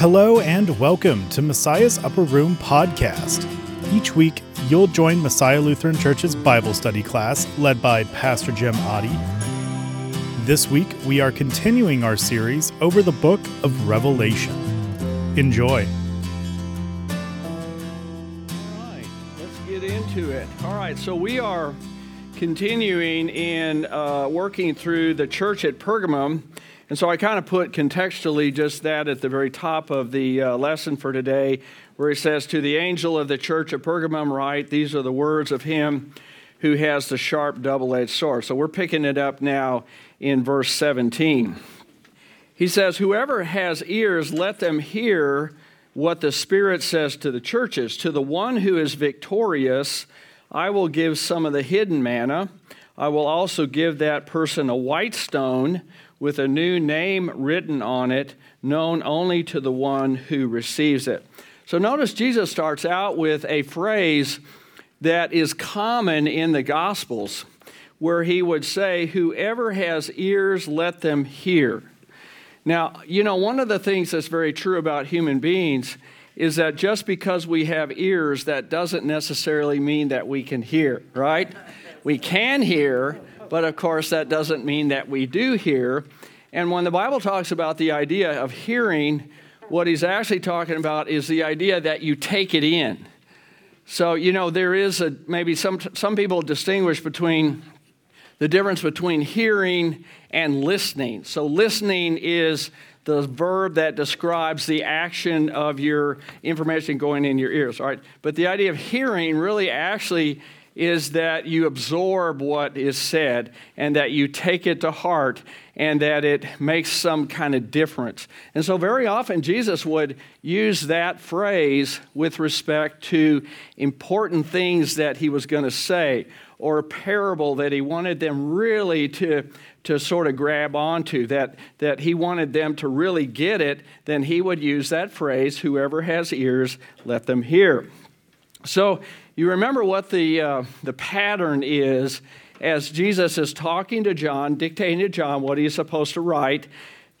Hello and welcome to Messiah's Upper Room podcast. Each week, you'll join Messiah Lutheran Church's Bible study class led by Pastor Jim Oddie. This week, we are continuing our series over the book of Revelation. Enjoy. All right, let's get into it. All right, so we are continuing in uh, working through the church at Pergamum. And so I kind of put contextually just that at the very top of the uh, lesson for today, where he says, To the angel of the church of Pergamum, write, These are the words of him who has the sharp double edged sword. So we're picking it up now in verse 17. He says, Whoever has ears, let them hear what the Spirit says to the churches. To the one who is victorious, I will give some of the hidden manna. I will also give that person a white stone with a new name written on it, known only to the one who receives it. So notice Jesus starts out with a phrase that is common in the Gospels, where he would say, Whoever has ears, let them hear. Now, you know, one of the things that's very true about human beings is that just because we have ears, that doesn't necessarily mean that we can hear, right? We can hear, but of course, that doesn't mean that we do hear. And when the Bible talks about the idea of hearing, what he's actually talking about is the idea that you take it in. So, you know, there is a maybe some, some people distinguish between the difference between hearing and listening. So, listening is the verb that describes the action of your information going in your ears, all right? But the idea of hearing really actually is that you absorb what is said and that you take it to heart and that it makes some kind of difference. And so, very often, Jesus would use that phrase with respect to important things that he was going to say or a parable that he wanted them really to, to sort of grab onto, that, that he wanted them to really get it, then he would use that phrase whoever has ears, let them hear. So, you remember what the, uh, the pattern is as Jesus is talking to John, dictating to John what he's supposed to write,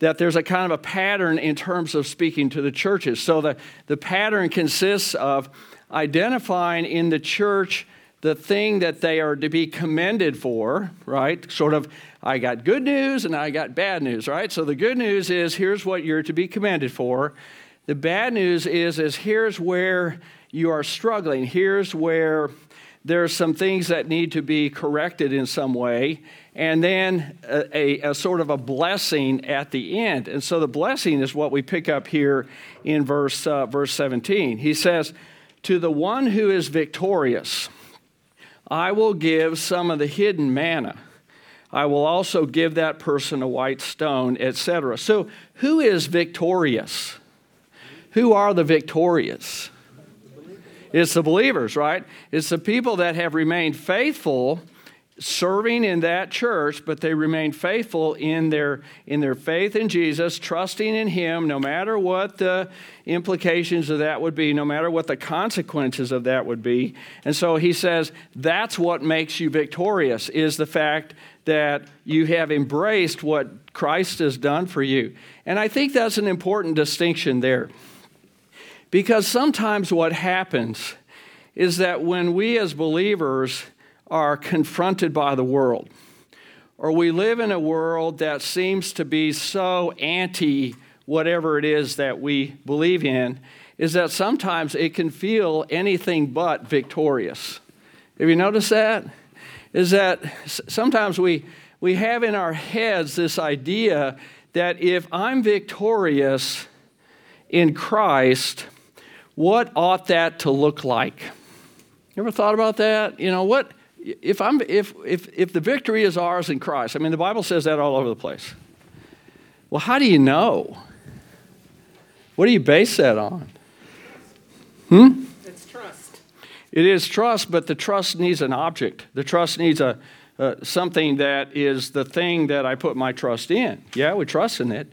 that there's a kind of a pattern in terms of speaking to the churches. So the, the pattern consists of identifying in the church the thing that they are to be commended for, right? Sort of, I got good news and I got bad news, right? So the good news is here's what you're to be commended for. The bad news is, is here's where you are struggling. Here's where there's some things that need to be corrected in some way, and then a, a, a, sort of a blessing at the end. And so the blessing is what we pick up here in verse, uh, verse 17. He says, To the one who is victorious, I will give some of the hidden manna. I will also give that person a white stone, etc. So, who is victorious? Who are the victorious? It's the believers, right? It's the people that have remained faithful serving in that church, but they remain faithful in their in their faith in Jesus, trusting in him no matter what the implications of that would be, no matter what the consequences of that would be. And so he says that's what makes you victorious is the fact that you have embraced what Christ has done for you. And I think that's an important distinction there. Because sometimes what happens is that when we as believers are confronted by the world, or we live in a world that seems to be so anti whatever it is that we believe in, is that sometimes it can feel anything but victorious. Have you noticed that? Is that sometimes we, we have in our heads this idea that if I'm victorious in Christ, what ought that to look like? You ever thought about that? You know, what if I'm if if if the victory is ours in Christ? I mean, the Bible says that all over the place. Well, how do you know? What do you base that on? Hmm? It's trust. It is trust, but the trust needs an object. The trust needs a uh, something that is the thing that I put my trust in. Yeah, we trust in it,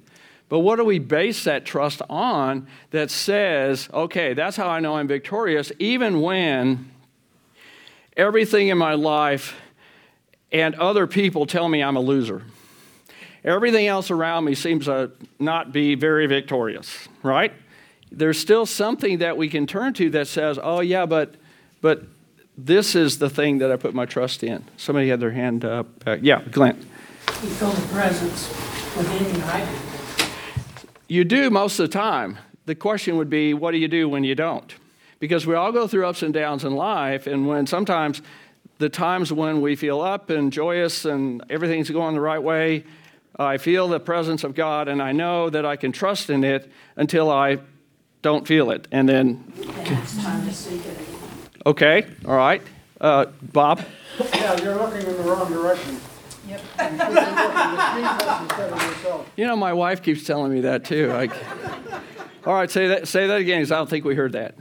but what do we base that trust on that says, okay, that's how I know I'm victorious, even when everything in my life and other people tell me I'm a loser? Everything else around me seems to not be very victorious, right? there's still something that we can turn to that says, oh, yeah, but, but this is the thing that I put my trust in. Somebody had their hand up. Uh, yeah, Glenn. You feel the presence within you, right? You do most of the time. The question would be, what do you do when you don't? Because we all go through ups and downs in life, and when sometimes the times when we feel up and joyous and everything's going the right way, I feel the presence of God and I know that I can trust in it until I don't feel it. And then. Okay, all right. Uh, Bob? Yeah, you're looking in the wrong direction. Yep. You should be looking to Jesus instead of yourself. You know, my wife keeps telling me that too. Like, all right, say that, say that again because I don't think we heard that.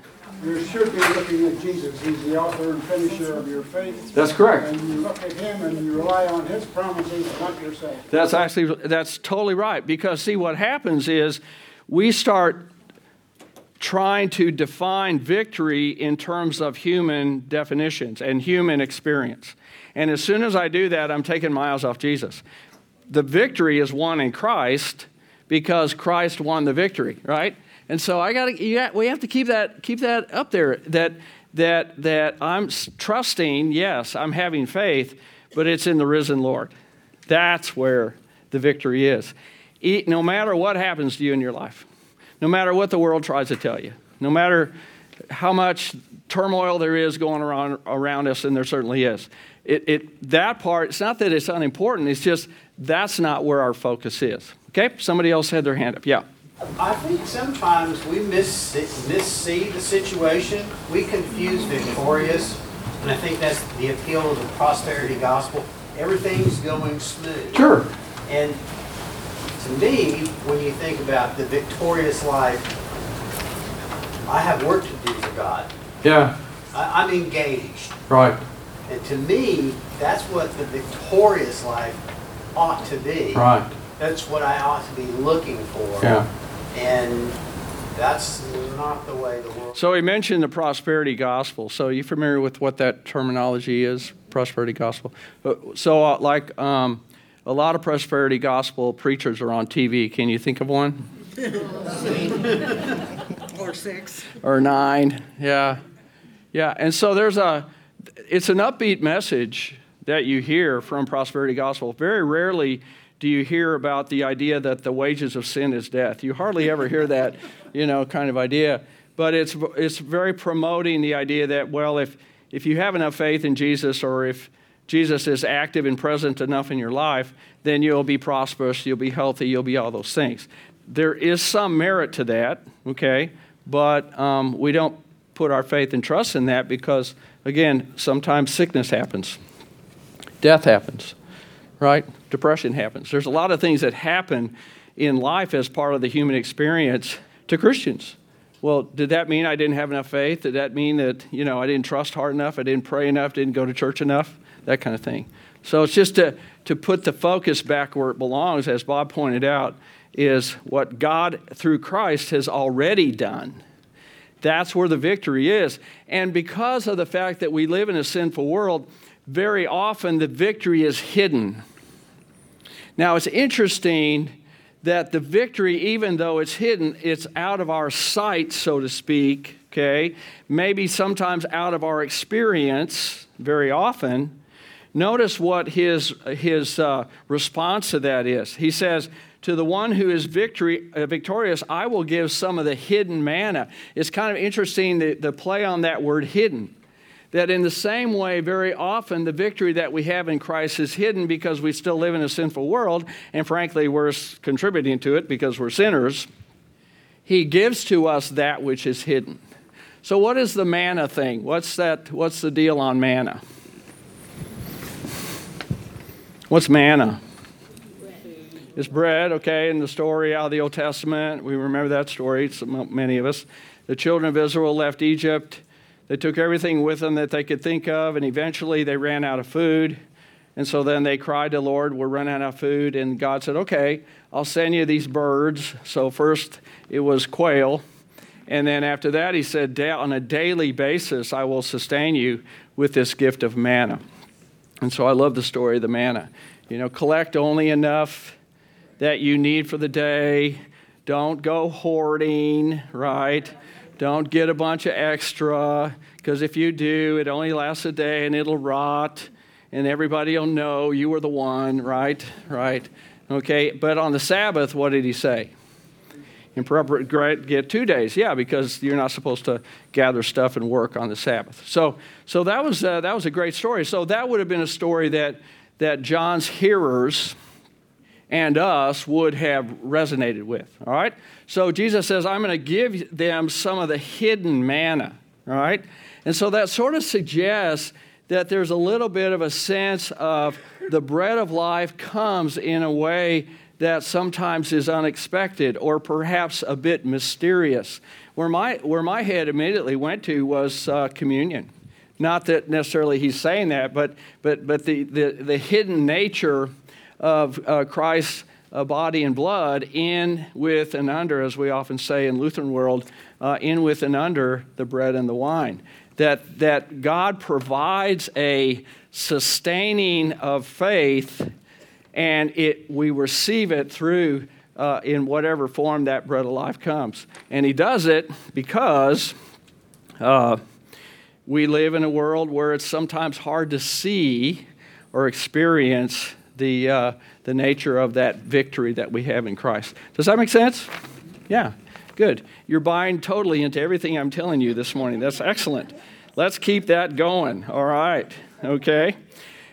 You should be looking at Jesus. He's the author and finisher of your faith. That's correct. And you look at him and you rely on his promises, not yourself. That's actually, that's totally right. Because, see, what happens is we start trying to define victory in terms of human definitions and human experience. And as soon as I do that, I'm taking miles off Jesus. The victory is won in Christ because Christ won the victory, right? And so I got to we have to keep that keep that up there that that that I'm trusting, yes, I'm having faith, but it's in the risen Lord. That's where the victory is. No matter what happens to you in your life, no matter what the world tries to tell you, no matter how much turmoil there is going around, around us, and there certainly is. It, it, that part, it's not that it's unimportant, it's just that's not where our focus is. Okay? Somebody else had their hand up. Yeah. I think sometimes we miss, missee the situation. We confuse victorious, and I think that's the appeal of the prosperity gospel. Everything's going smooth. Sure. And to me, when you think about the victorious life, I have work to do for God. Yeah. I, I'm engaged. Right. And to me, that's what the victorious life ought to be. Right. That's what I ought to be looking for. Yeah. And that's not the way the world. So he mentioned the prosperity gospel. So you familiar with what that terminology is? Prosperity gospel. Uh, so uh, like um, a lot of prosperity gospel preachers are on TV. Can you think of one? Or six. Or nine. Yeah. Yeah. And so there's a. It's an upbeat message that you hear from prosperity gospel. Very rarely do you hear about the idea that the wages of sin is death. You hardly ever hear that, you know, kind of idea. But it's, it's very promoting the idea that, well, if, if you have enough faith in Jesus or if Jesus is active and present enough in your life, then you'll be prosperous, you'll be healthy, you'll be all those things. There is some merit to that, okay? But um, we don't put our faith and trust in that because, again, sometimes sickness happens, death happens right? Depression happens. There's a lot of things that happen in life as part of the human experience to Christians. Well, did that mean I didn't have enough faith? Did that mean that, you know, I didn't trust hard enough? I didn't pray enough? Didn't go to church enough? That kind of thing. So it's just to, to put the focus back where it belongs, as Bob pointed out, is what God through Christ has already done. That's where the victory is. And because of the fact that we live in a sinful world, very often the victory is hidden. Now, it's interesting that the victory, even though it's hidden, it's out of our sight, so to speak, okay? Maybe sometimes out of our experience, very often. Notice what his, his uh, response to that is. He says, To the one who is victory, uh, victorious, I will give some of the hidden manna. It's kind of interesting the, the play on that word hidden that in the same way, very often the victory that we have in Christ is hidden because we still live in a sinful world, and frankly, we're contributing to it because we're sinners. He gives to us that which is hidden. So, what is the manna thing? What's that? What's the deal on manna? What's manna? It's bread, okay, in the story out of the Old Testament. We remember that story, many of us. The children of Israel left Egypt they took everything with them that they could think of, and eventually they ran out of food. And so then they cried to the Lord, We're running out of food. And God said, Okay, I'll send you these birds. So first it was quail. And then after that, he said, On a daily basis, I will sustain you with this gift of manna. And so I love the story of the manna. You know, collect only enough that you need for the day. don't go hoarding, right? Don't get a bunch of extra, because if you do, it only lasts a day and it'll rot, and everybody will know you were the one, right? Right? Okay, but on the Sabbath, what did he say? Preparation, get two days. Yeah, because you're not supposed to gather stuff and work on the Sabbath. So, so that was uh, that was a great story. So that would have been a story that that John's hearers and us would have resonated with. All right. So Jesus says, "I'm going to give them some of the hidden manna." All right, and so that sort of suggests that there's a little bit of a sense of the bread of life comes in a way that sometimes is unexpected or perhaps a bit mysterious. Where my, where my head immediately went to was uh, communion. Not that necessarily he's saying that, but, but, but the, the, the hidden nature of uh, Christ's uh, body and blood in, with, and under, as we often say in Lutheran world, uh, in, with, and under the bread and the wine. That, that God provides a sustaining of faith and it, we receive it through uh, in whatever form that bread of life comes. And he does it because uh, we live in a world where it's sometimes hard to see or experience the, uh, the nature of that victory that we have in Christ. Does that make sense? Yeah, good. You're buying totally into everything I'm telling you this morning. That's excellent. Let's keep that going. All right, okay.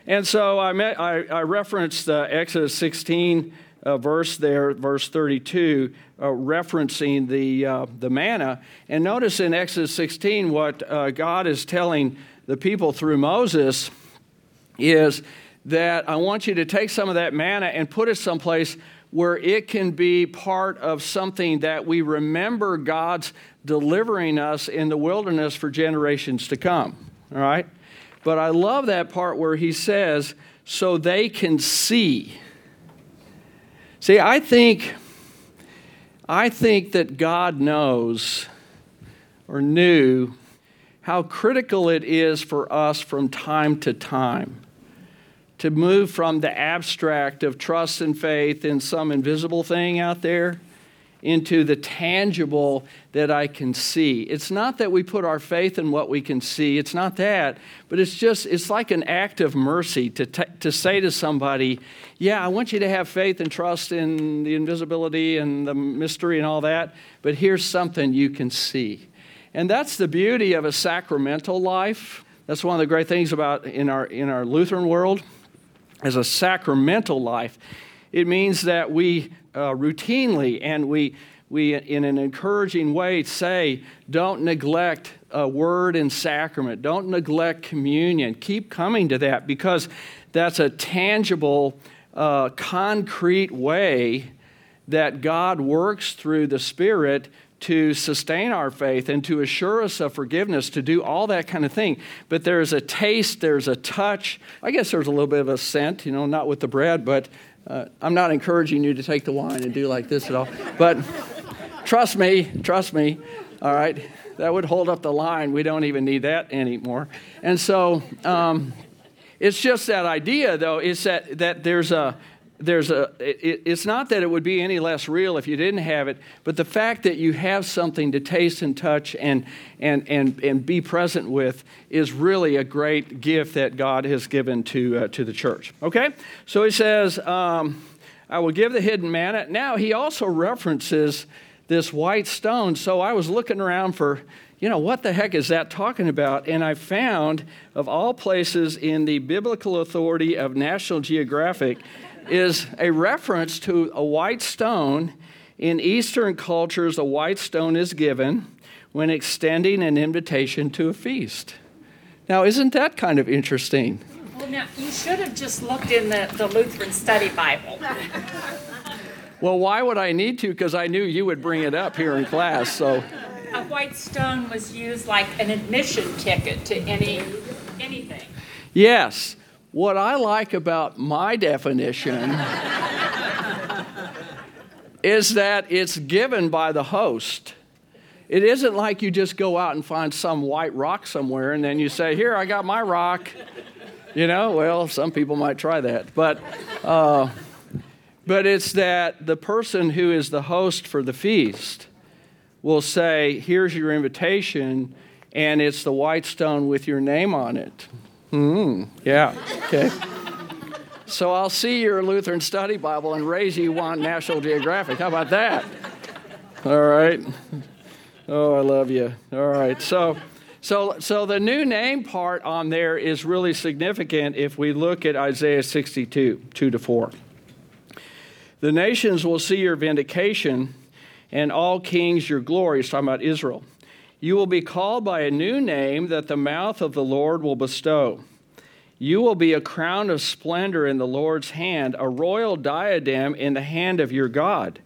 And so I, met, I, I referenced uh, Exodus 16 uh, verse there, verse 32, uh, referencing the, uh, the manna. And notice in Exodus 16 what uh, God is telling the people through Moses is that I want you to take some of that manna and put it someplace where it can be part of something that we remember God's delivering us in the wilderness for generations to come. All right? But I love that part where he says, so they can see. See, I think, I think that God knows or knew how critical it is for us from time to time to move from the abstract of trust and faith in some invisible thing out there into the tangible that I can see. It's not that we put our faith in what we can see, it's not that, but it's just, it's like an act of mercy to, t- to say to somebody, Yeah, I want you to have faith and trust in the invisibility and the mystery and all that, but here's something you can see. And that's the beauty of a sacramental life. That's one of the great things about in our, in our Lutheran world as a sacramental life. It means that we uh, routinely and we, we, in an encouraging way, say, don't neglect a word and sacrament. Don't neglect communion. Keep coming to that because that's a tangible, uh, concrete way that God works through the Spirit to sustain our faith and to assure us of forgiveness, to do all that kind of thing. But there's a taste, there's a touch. I guess there's a little bit of a scent, you know, not with the bread, but uh, I'm not encouraging you to take the wine and do like this at all, but trust me, trust me, all right? That would hold up the line. We don't even need that anymore. And so um, it's just that idea, though, is that, that there's a, there's a it, it's not that it would be any less real if you didn't have it but the fact that you have something to taste and touch and and and, and be present with is really a great gift that god has given to uh, to the church okay so he says um, i will give the hidden manna now he also references this white stone so i was looking around for you know, what the heck is that talking about? And I found, of all places in the biblical authority of National Geographic, is a reference to a white stone. In Eastern cultures, a white stone is given when extending an invitation to a feast. Now, isn't that kind of interesting? Well, now, you should have just looked in the, the Lutheran Study Bible. Well, why would I need to? Because I knew you would bring it up here in class, so. A white stone was used like an admission ticket to any anything. Yes, what I like about my definition is that it's given by the host. It isn't like you just go out and find some white rock somewhere and then you say, Here, I got my rock. You know, well, some people might try that. But, uh, But it's that the person who is the host for the feast will say, Here's your invitation, and it's the white stone with your name on it. Hmm, yeah, okay. So I'll see your Lutheran Study Bible and raise you one National Geographic. How about that? All right. Oh, I love you. All right. So, so, so the new name part on there is really significant if we look at Isaiah 62, 2 to 4. The nations will see your vindication, and all kings your glory. He's talking about Israel. You will be called by a new name that the mouth of the Lord will bestow. You will be a crown of splendor in the Lord's hand, a royal diadem in the hand of your God.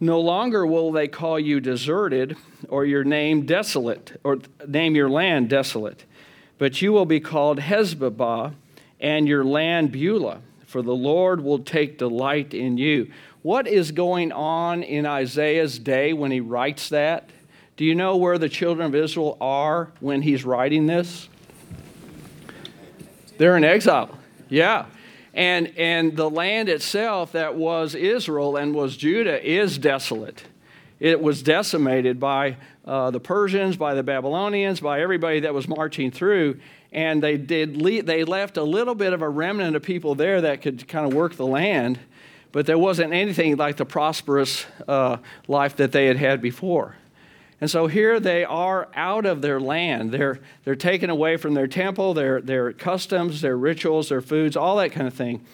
No longer will they call you deserted or your name desolate, or name your land desolate, but you will be called Hephzibah and your land Beulah, for the Lord will take delight in you. What is going on in Isaiah's day when he writes that? Do you know where the children of Israel are when he's writing this? They're in exile. Yeah. And, and the land itself that was Israel and was Judah is desolate. It was decimated by uh, the Persians, by the Babylonians, by everybody that was marching through. And they, did le- they left a little bit of a remnant of people there that could kind of work the land, but there wasn't anything like the prosperous uh, life that they had had before. And so here they are out of their land. They're, they're taken away from their temple, their, their customs, their rituals, their foods, all that kind of thing.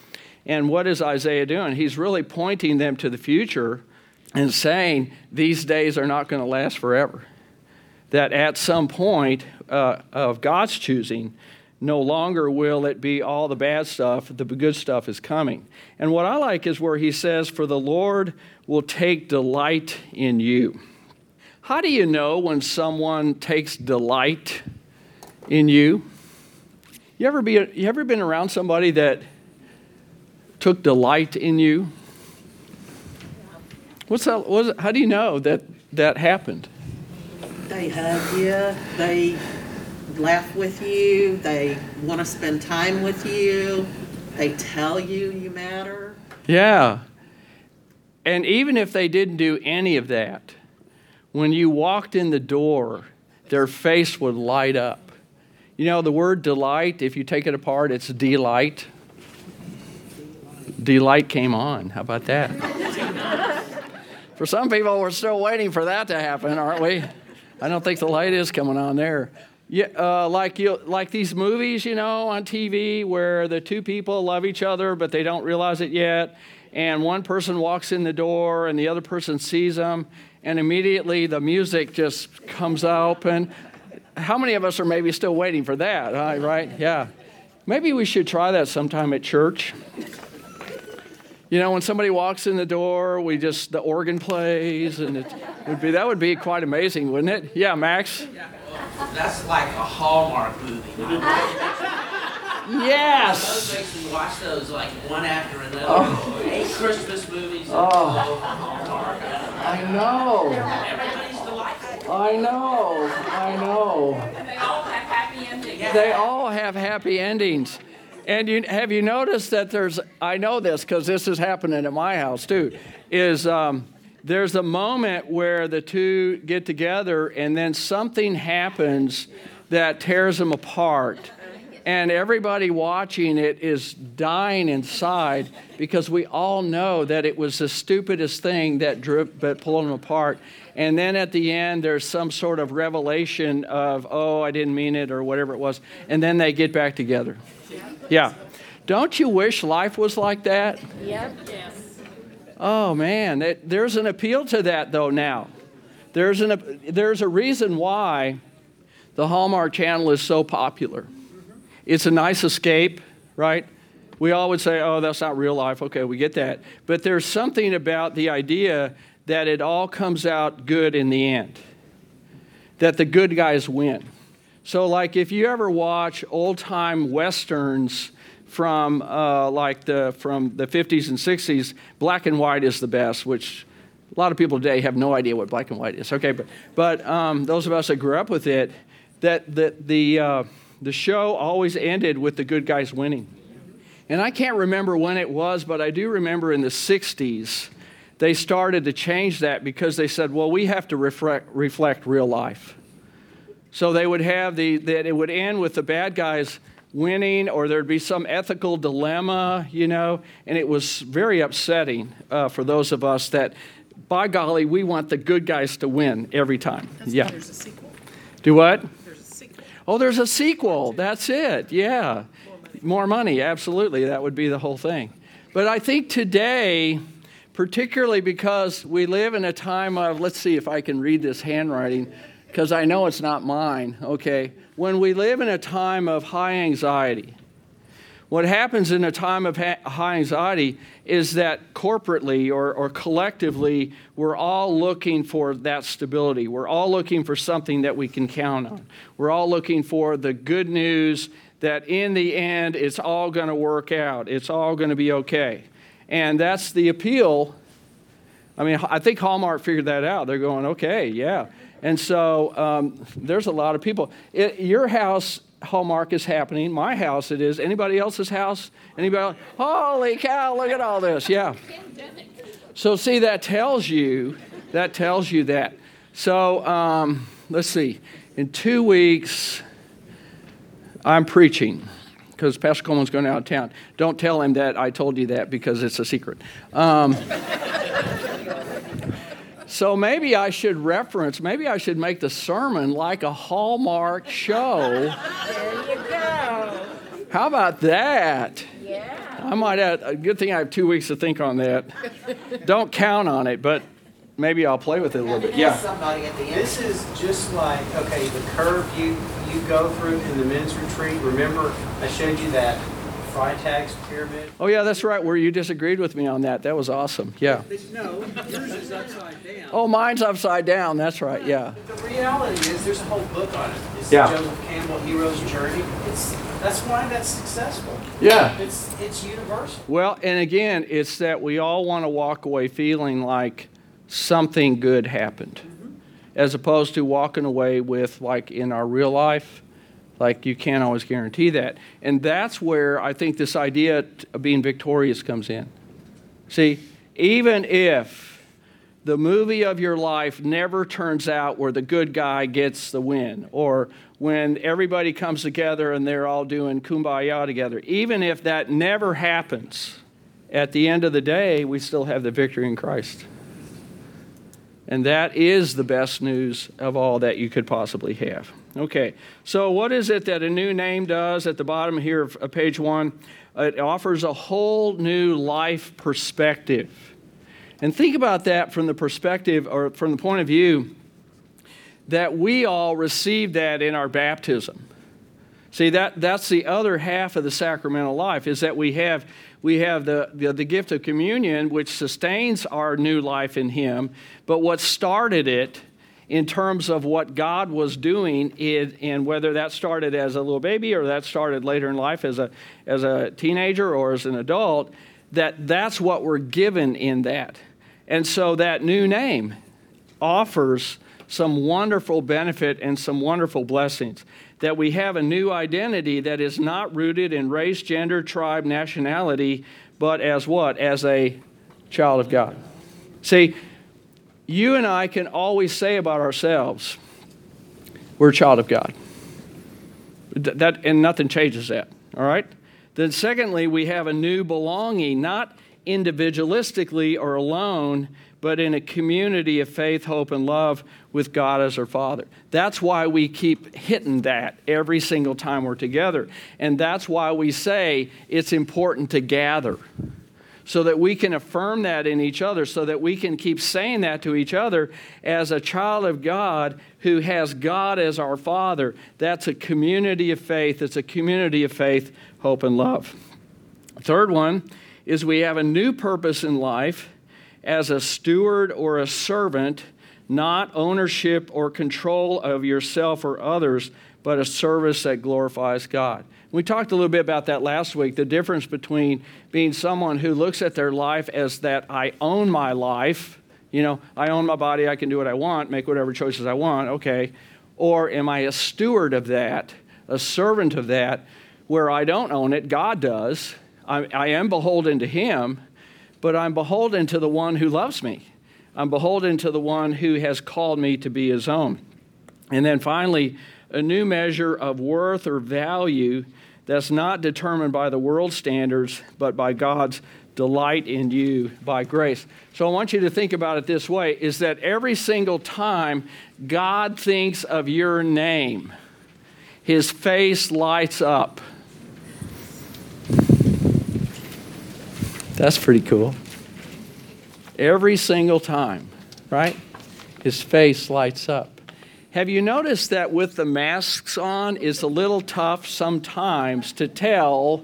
And what is Isaiah doing? He's really pointing them to the future and saying these days are not going to last forever. That at some point uh, of God's choosing, no longer will it be all the bad stuff, the good stuff is coming. And what I like is where he says, For the Lord will take delight in you. How do you know when someone takes delight in you? You ever, be, you ever been around somebody that took delight in you? What's that, what's, how do you know that that happened? They hug you, they laugh with you, they want to spend time with you, they tell you you matter. Yeah. And even if they didn't do any of that, when you walked in the door, their face would light up. You know, the word delight, if you take it apart, it's delight. Delight came on. How about that? for some people, we're still waiting for that to happen, aren't we? I don't think the light is coming on there. Yeah, uh, like you, like these movies, you know, on TV where the two people love each other but they don't realize it yet, and one person walks in the door and the other person sees them, and immediately the music just comes up. And How many of us are maybe still waiting for that, right? Yeah. Maybe we should try that sometime at church. You know, when somebody walks in the door, we just the organ plays, and it would be that would be quite amazing, wouldn't it? Yeah, Max. That's like a Hallmark movie. Yes. Those makes me watch those like one after another. Oh. Christmas movies. Oh. Hallmark. I know. Everybody's delightful. I know. I know. They all have happy endings. They all have happy endings. And you, have you noticed that there's, I know this because this is happening at my house too, is um, there's a moment where the two get together and then something happens that tears them apart. And everybody watching it is dying inside because we all know that it was the stupidest thing that, drew, that pulled them apart. And then at the end, there's some sort of revelation of, oh, I didn't mean it, or whatever it was. And then they get back together. Yeah. Don't you wish life was like that? Yep. Yes. Oh, man. It, there's an appeal to that, though, now. There's, an, there's a reason why the Hallmark Channel is so popular. It's a nice escape, right? We all would say, oh, that's not real life. Okay, we get that. But there's something about the idea that it all comes out good in the end, that the good guys win. So, like, if you ever watch old time westerns from uh, like the from the 50s and 60s, black and white is the best, which a lot of people today have no idea what black and white is. Okay, but but um, those of us that grew up with it, that that the uh, the show always ended with the good guys winning. And I can't remember when it was, but I do remember in the 60s, they started to change that because they said, well, we have to reflect, reflect real life. So they would have the, that it would end with the bad guys winning or there'd be some ethical dilemma, you know, and it was very upsetting uh, for those of us that, by golly, we want the good guys to win every time. yeah. There's a sequel. Do what? Oh, there's a sequel. That's it. Yeah. More money. Absolutely. That would be the whole thing. But I think today, particularly because we live in a time of, let's see if I can read this handwriting, because I know it's not mine, okay? When we live in a time of high anxiety, what happens in a time of ha- high anxiety is that corporately or, or collectively, we're all looking for that stability. We're all looking for something that we can count on. We're all looking for the good news that in the end, it's all going to work out, it's all going to be okay. And that's the appeal. I mean, I think Hallmark figured that out. They're going, okay, yeah. And so um, there's a lot of people. It, your house, Hallmark is happening. My house, it is. Anybody else's house? Anybody else? Holy cow, look at all this. Yeah. So, see, that tells you, that tells you that. So, um, let's see. In two weeks, I'm preaching because Pastor Coleman's going out of town. Don't tell him that I told you that because it's a secret. Um, so maybe I should reference, maybe I should make the sermon like a Hallmark show. There you go. How about that? Yeah. I might add, a good thing I have two weeks to think on that. Don't count on it, but maybe I'll play with it a little bit. Yeah. Somebody at the end. This is just like, okay, the curve you, you go through in the men's retreat. Remember, I showed you that Freytag's pyramid? Oh, yeah, that's right, where you disagreed with me on that. That was awesome. Yeah. No, yours is upside down. Oh, mine's upside down. That's right. Yeah. The reality is, there's a whole book on it. It's Yeah. Joseph Campbell, Hero's Journey. It's that's why that's successful. Yeah. It's it's universal. Well, and again, it's that we all want to walk away feeling like something good happened, mm-hmm. as opposed to walking away with, like in our real life, like you can't always guarantee that. And that's where I think this idea of being victorious comes in. See, even if the movie of your life never turns out where the good guy gets the win, or when everybody comes together and they're all doing kumbaya together, even if that never happens, at the end of the day, we still have the victory in Christ. And that is the best news of all that you could possibly have. Okay, so what is it that a new name does at the bottom here of page one? It offers a whole new life perspective. And think about that from the perspective or from the point of view that we all received that in our baptism. See, that, that's the other half of the sacramental life, is that we have, we have the, the, the gift of communion, which sustains our new life in Him. But what started it in terms of what God was doing, it, and whether that started as a little baby or that started later in life as a, as a teenager or as an adult, that that's what we're given in that. And so that new name offers some wonderful benefit and some wonderful blessings. That we have a new identity that is not rooted in race, gender, tribe, nationality, but as what? As a child of God. See, you and I can always say about ourselves, we're a child of God. That, and nothing changes that, all right? Then, secondly, we have a new belonging, not individualistically or alone, but in a community of faith, hope, and love with God as our Father. That's why we keep hitting that every single time we're together. And that's why we say it's important to gather so that we can affirm that in each other, so that we can keep saying that to each other as a child of God who has God as our Father. That's a community of faith. It's a community of faith, hope, and love. Third one is we have a new purpose in life as a steward or a servant, not ownership or control of yourself or others, but a service that glorifies God. We talked a little bit about that last week the difference between being someone who looks at their life as that I own my life, you know, I own my body, I can do what I want, make whatever choices I want, okay. Or am I a steward of that, a servant of that, where I don't own it, God does. I, I am beholden to him, but I'm beholden to the one who loves me. I'm beholden to the one who has called me to be his own. And then finally, a new measure of worth or value that's not determined by the world standards, but by God's delight in you by grace. So I want you to think about it this way is that every single time God thinks of your name, his face lights up. That's pretty cool. Every single time, right? His face lights up. Have you noticed that with the masks on, it's a little tough sometimes to tell?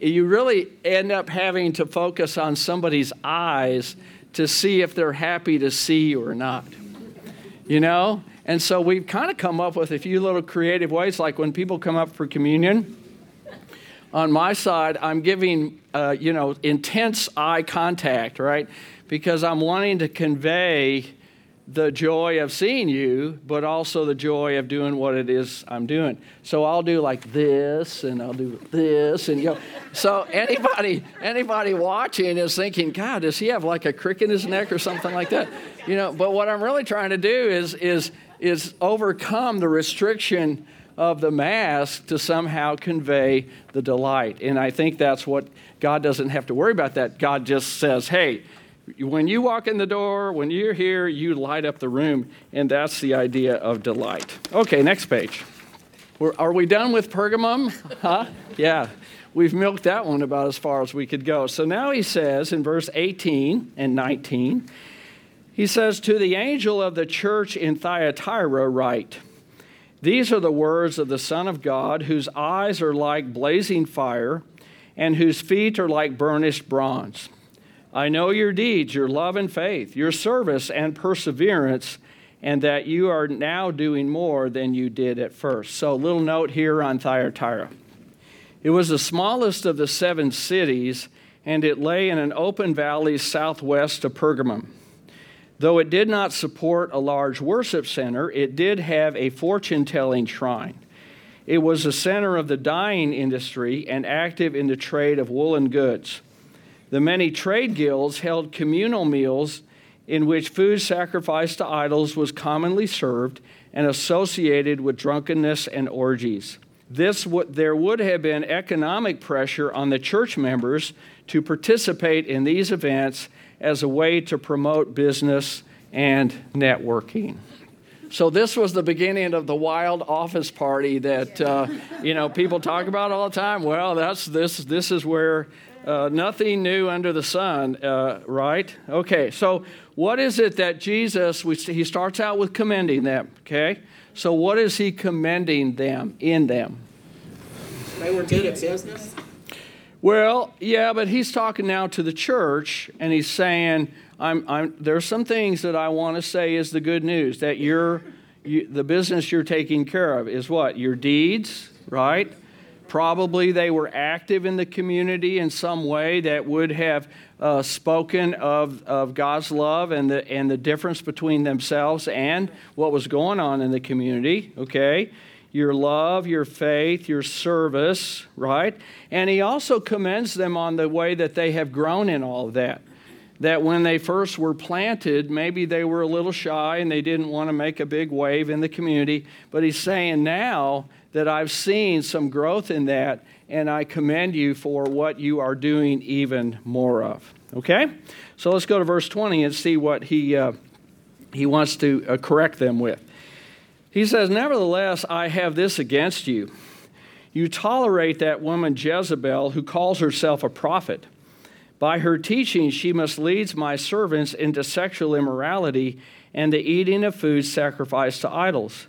You really end up having to focus on somebody's eyes to see if they're happy to see you or not. You know? And so we've kind of come up with a few little creative ways, like when people come up for communion. On my side, I'm giving, uh, you know, intense eye contact, right? Because I'm wanting to convey the joy of seeing you, but also the joy of doing what it is I'm doing. So I'll do like this, and I'll do this, and you know. So anybody anybody watching is thinking, God, does he have like a crick in his neck or something like that? You know. But what I'm really trying to do is is is overcome the restriction of the mask to somehow convey the delight. And I think that's what God doesn't have to worry about that. God just says, hey, when you walk in the door, when you're here, you light up the room, and that's the idea of delight. Okay, next page. We're, are we done with Pergamum? Huh? Yeah, we've milked that one about as far as we could go. So now he says in verse 18 and 19, he says, To the angel of the church in Thyatira, write, These are the words of the Son of God, whose eyes are like blazing fire, and whose feet are like burnished bronze. I know your deeds, your love and faith, your service and perseverance, and that you are now doing more than you did at first. So, little note here on Thyatira. It was the smallest of the seven cities, and it lay in an open valley southwest of Pergamum. Though it did not support a large worship center, it did have a fortune telling shrine. It was the center of the dyeing industry and active in the trade of woolen goods. The many trade guilds held communal meals in which food sacrificed to idols was commonly served and associated with drunkenness and orgies. This there would have been economic pressure on the church members to participate in these events as a way to promote business and networking. So this was the beginning of the wild office party that uh, you know people talk about all the time. Well, that's this. This is where uh, nothing new under the sun, uh, right? Okay, so what is it that Jesus, we, he starts out with commending them, okay? So what is he commending them in them? They were good at business. Well, yeah, but he's talking now to the church, and he's saying, I'm, I'm, there's some things that I want to say is the good news that you're, you, the business you're taking care of is what? Your deeds, right? Probably they were active in the community in some way that would have uh, spoken of, of God's love and the, and the difference between themselves and what was going on in the community, okay? Your love, your faith, your service, right? And he also commends them on the way that they have grown in all of that that when they first were planted, maybe they were a little shy and they didn't want to make a big wave in the community. But he's saying now that I've seen some growth in that, and I commend you for what you are doing even more of. Okay? So let's go to verse 20 and see what he, uh, he wants to uh, correct them with. He says, Nevertheless, I have this against you. You tolerate that woman Jezebel who calls herself a prophet. By her teaching, she misleads my servants into sexual immorality and the eating of food sacrificed to idols.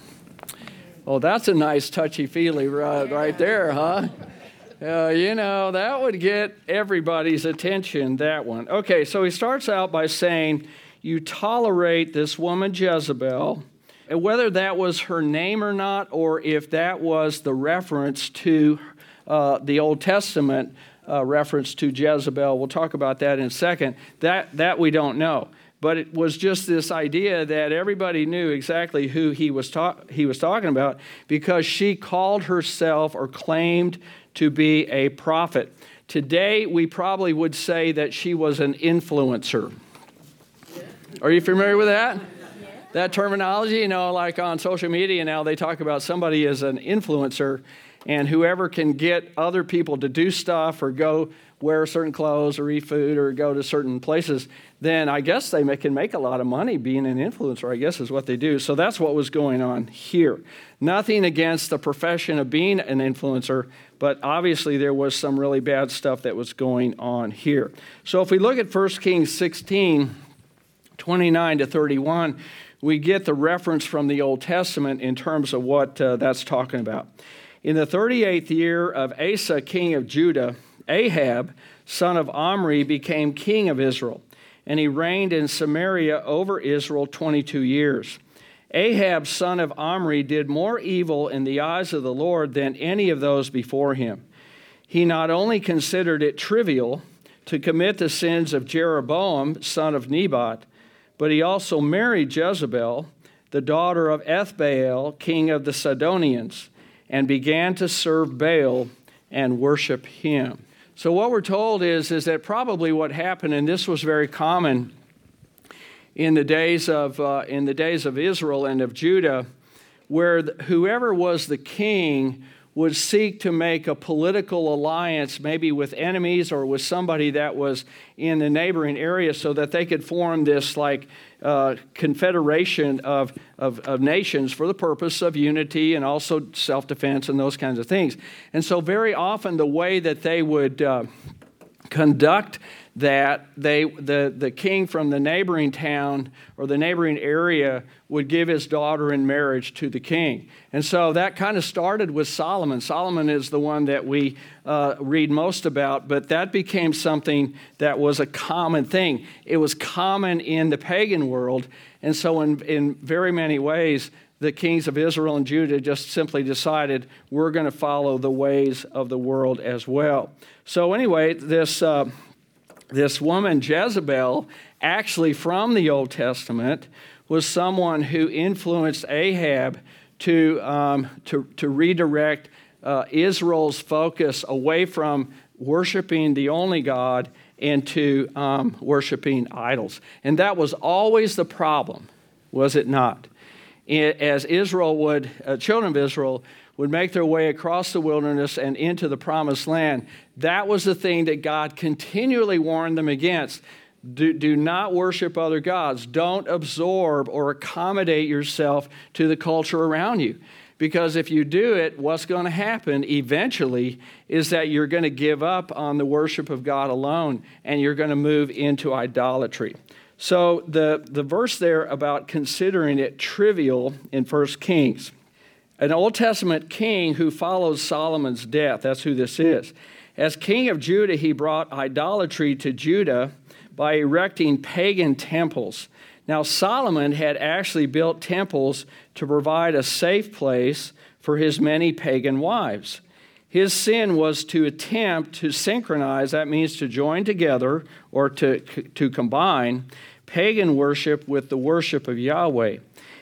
Oh, that's a nice touchy feely right, right there, huh? Uh, you know, that would get everybody's attention, that one. Okay, so he starts out by saying, You tolerate this woman Jezebel. And whether that was her name or not, or if that was the reference to uh, the Old Testament uh, reference to Jezebel, we'll talk about that in a second. That, that we don't know. But it was just this idea that everybody knew exactly who he was, ta- he was talking about because she called herself or claimed to be a prophet. Today, we probably would say that she was an influencer. Are you familiar with that? That terminology, you know, like on social media now, they talk about somebody as an influencer, and whoever can get other people to do stuff or go wear certain clothes or eat food or go to certain places, then I guess they can make a lot of money being an influencer, I guess is what they do. So that's what was going on here. Nothing against the profession of being an influencer, but obviously there was some really bad stuff that was going on here. So if we look at 1 Kings 16, 29 to 31, we get the reference from the Old Testament in terms of what uh, that's talking about. In the 38th year of Asa, king of Judah, Ahab, son of Omri, became king of Israel, and he reigned in Samaria over Israel 22 years. Ahab, son of Omri, did more evil in the eyes of the Lord than any of those before him. He not only considered it trivial to commit the sins of Jeroboam, son of Nebat, but he also married Jezebel, the daughter of Ethbaal, king of the Sidonians, and began to serve Baal and worship him. So what we're told is, is that probably what happened, and this was very common in the days of, uh, in the days of Israel and of Judah, where whoever was the king would seek to make a political alliance, maybe with enemies or with somebody that was in the neighboring area, so that they could form this like uh, confederation of, of, of, nations for the purpose of unity and also self defense and those kinds of things. And so, very often, the way that they would uh, conduct that they, the, the king from the neighboring town or the neighboring area would give his daughter in marriage to the king. And so that kind of started with Solomon. Solomon is the one that we uh, read most about, but that became something that was a common thing. It was common in the pagan world. And so, in, in very many ways, the kings of Israel and Judah just simply decided we're going to follow the ways of the world as well. So, anyway, this. Uh, this woman, Jezebel, actually from the Old Testament, was someone who influenced Ahab to, um, to, to redirect uh, Israel's focus away from worshiping the only God into um, worshiping idols. And that was always the problem, was it not? As Israel would, uh, children of Israel would make their way across the wilderness and into the promised land, that was the thing that God continually warned them against. Do, do not worship other gods. Don't absorb or accommodate yourself to the culture around you. Because if you do it, what's going to happen eventually is that you're going to give up on the worship of God alone and you're going to move into idolatry. So the, the verse there about considering it trivial in 1 Kings an Old Testament king who follows Solomon's death. That's who this is. As king of Judah, he brought idolatry to Judah by erecting pagan temples. Now, Solomon had actually built temples to provide a safe place for his many pagan wives. His sin was to attempt to synchronize, that means to join together or to, to combine pagan worship with the worship of Yahweh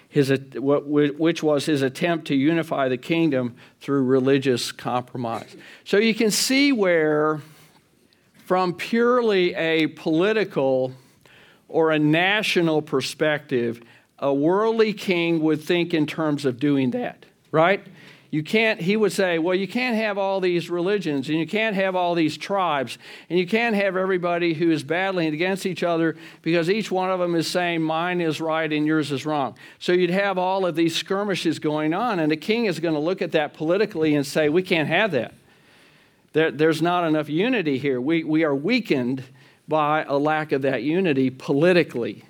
his, which was his attempt to unify the kingdom through religious compromise. So you can see where, from purely a political or a national perspective, a worldly king would think in terms of doing that, right? You can't, he would say, well, you can't have all these religions and you can't have all these tribes and you can't have everybody who is battling against each other because each one of them is saying mine is right and yours is wrong. So you'd have all of these skirmishes going on and the king is going to look at that politically and say, we can't have that. There, there's not enough unity here. We, we are weakened by a lack of that unity politically.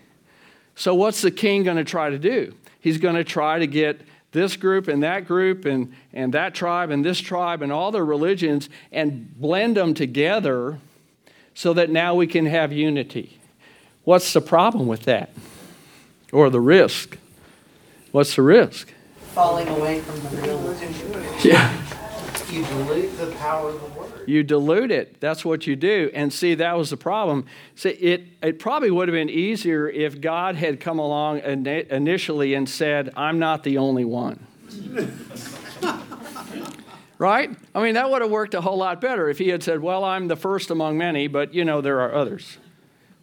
So what's the king going to try to do? He's going to try to get this group and that group and, and that tribe and this tribe and all their religions and blend them together so that now we can have unity. What's the problem with that? Or the risk? What's the risk? Falling away from the real. Yeah. You believe the power of the word. You dilute it. That's what you do. And see, that was the problem. See, it, it probably would have been easier if God had come along ini- initially and said, I'm not the only one. right? I mean, that would have worked a whole lot better if he had said, Well, I'm the first among many, but you know, there are others.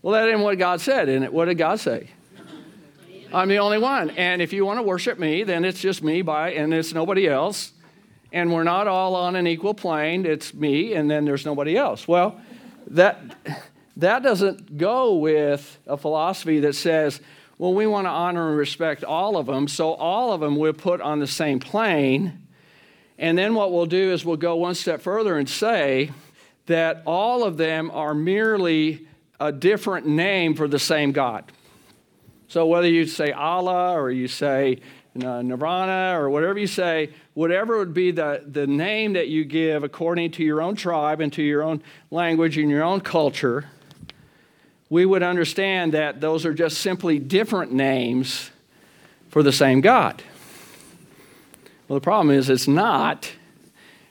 Well, that ain't what God said, isn't it? What did God say? I'm the only one. And if you want to worship me, then it's just me by, and it's nobody else and we're not all on an equal plane. It's me, and then there's nobody else. Well, that, that doesn't go with a philosophy that says, well, we want to honor and respect all of them, so all of them we'll put on the same plane. And then what we'll do is we'll go one step further and say that all of them are merely a different name for the same God. So whether you say Allah or you say uh, Nirvana or whatever you say, whatever would be the, the name that you give according to your own tribe and to your own language and your own culture, we would understand that those are just simply different names for the same God. Well, the problem is it's not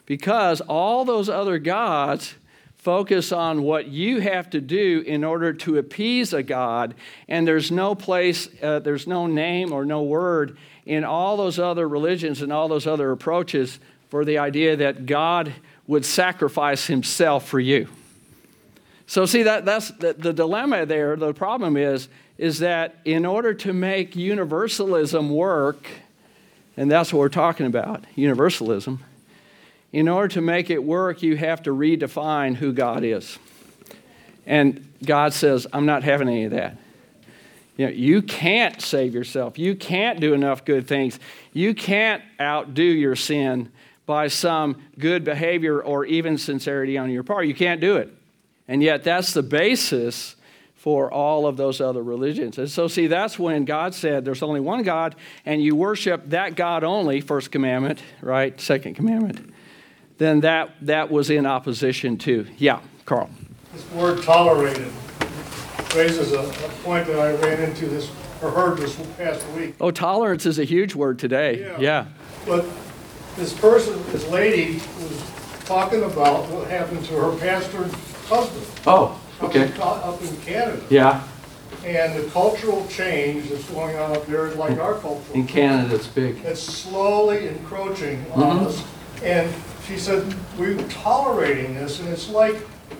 because all those other gods focus on what you have to do in order to appease a God, and there's no place, uh, there's no name or no word in all those other religions and all those other approaches for the idea that God would sacrifice himself for you. So see that that's the, the dilemma there, the problem is is that in order to make universalism work, and that's what we're talking about, universalism, in order to make it work, you have to redefine who God is. And God says, I'm not having any of that. You know, you can't save yourself. You can't do enough good things. You can't outdo your sin by some good behavior or even sincerity on your part. You can't do it. And yet, that's the basis for all of those other religions. And so, see, that's when God said there's only one God, and you worship that God only, first commandment, right? Second commandment. Then that, that was in opposition to. Yeah, Carl. This word tolerated raises a, a point that I ran into this, or heard this past week. Oh, tolerance is a huge word today. Yeah. yeah. But this person, this lady, was talking about what happened to her pastor's husband. Oh, up in- Up in Canada. Yeah. And the cultural change that's going on up there is like our culture. In Canada, it's big. It's slowly encroaching on Mhm. us. And she said, we're tolerating this, and it's like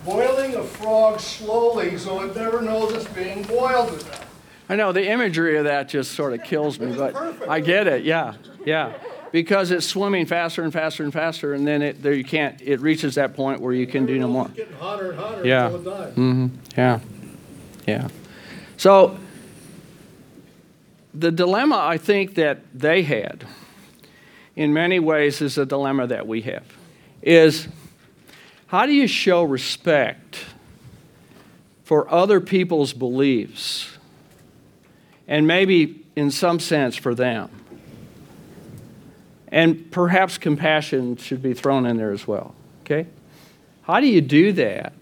boiling a frog slowly so it never knows it's being boiled to death. I know the imagery of that just sort of kills me, but I get it. Yeah, yeah, because it's swimming faster and faster and faster, and then it there you can't. It reaches that point where you can do no more. It's getting hotter and hotter Yeah. until it dies. hmm Yeah, yeah. So the dilemma I think that they had, in many ways, is a dilemma that we have. Is how do you show respect for other people's beliefs, and maybe in some sense for them? And perhaps compassion should be thrown in there as well. Okay? How do you do that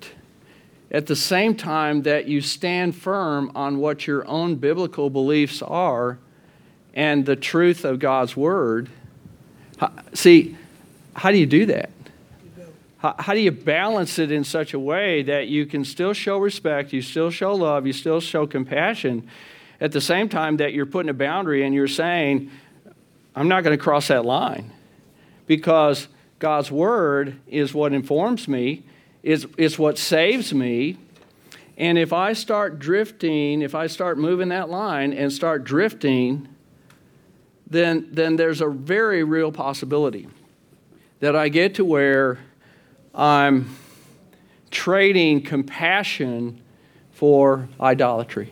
at the same time that you stand firm on what your own biblical beliefs are and the truth of God's Word? See, how do you do that? How, how do you balance it in such a way that you can still show respect, you still show love, you still show compassion, at the same time that you're putting a boundary and you're saying, I'm not going to cross that line because God's word is what informs me, is, is what saves me. And if I start drifting, if I start moving that line and start drifting, then, then there's a very real possibility that I get to where I'm trading compassion for idolatry.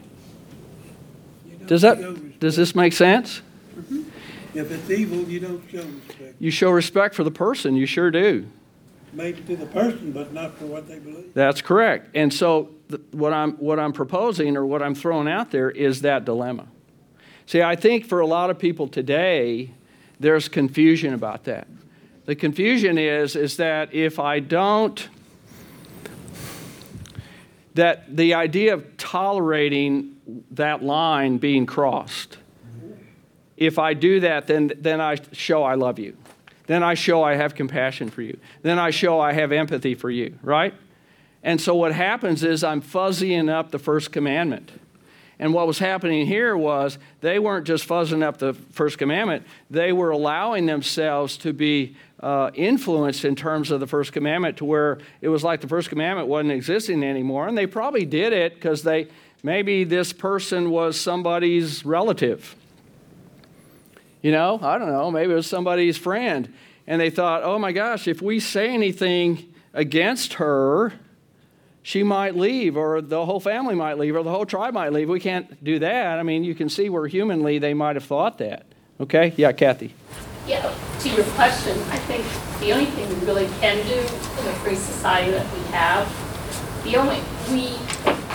Does that does this make sense? Mm-hmm. If it's evil, you don't show respect. You show respect for the person, you sure do. Maybe to the person, but not for what they believe. That's correct. And so th- what I'm what I'm proposing or what I'm throwing out there is that dilemma. See, I think for a lot of people today, there's confusion about that. The confusion is, is that if I don't, that the idea of tolerating that line being crossed, if I do that, then, then I show I love you. Then I show I have compassion for you. Then I show I have empathy for you, right? And so what happens is I'm fuzzying up the first commandment. And what was happening here was they weren't just fuzzing up the first commandment, they were allowing themselves to be uh, influenced in terms of the first commandment to where it was like the first commandment wasn't existing anymore. And they probably did it because they maybe this person was somebody's relative. You know, I don't know, maybe it was somebody's friend. And they thought, oh my gosh, if we say anything against her, she might leave, or the whole family might leave, or the whole tribe might leave. We can't do that. I mean, you can see where humanly they might have thought that. Okay? Yeah, Kathy. Yeah, to your question, I think the only thing we really can do in the free society that we have, the only, we,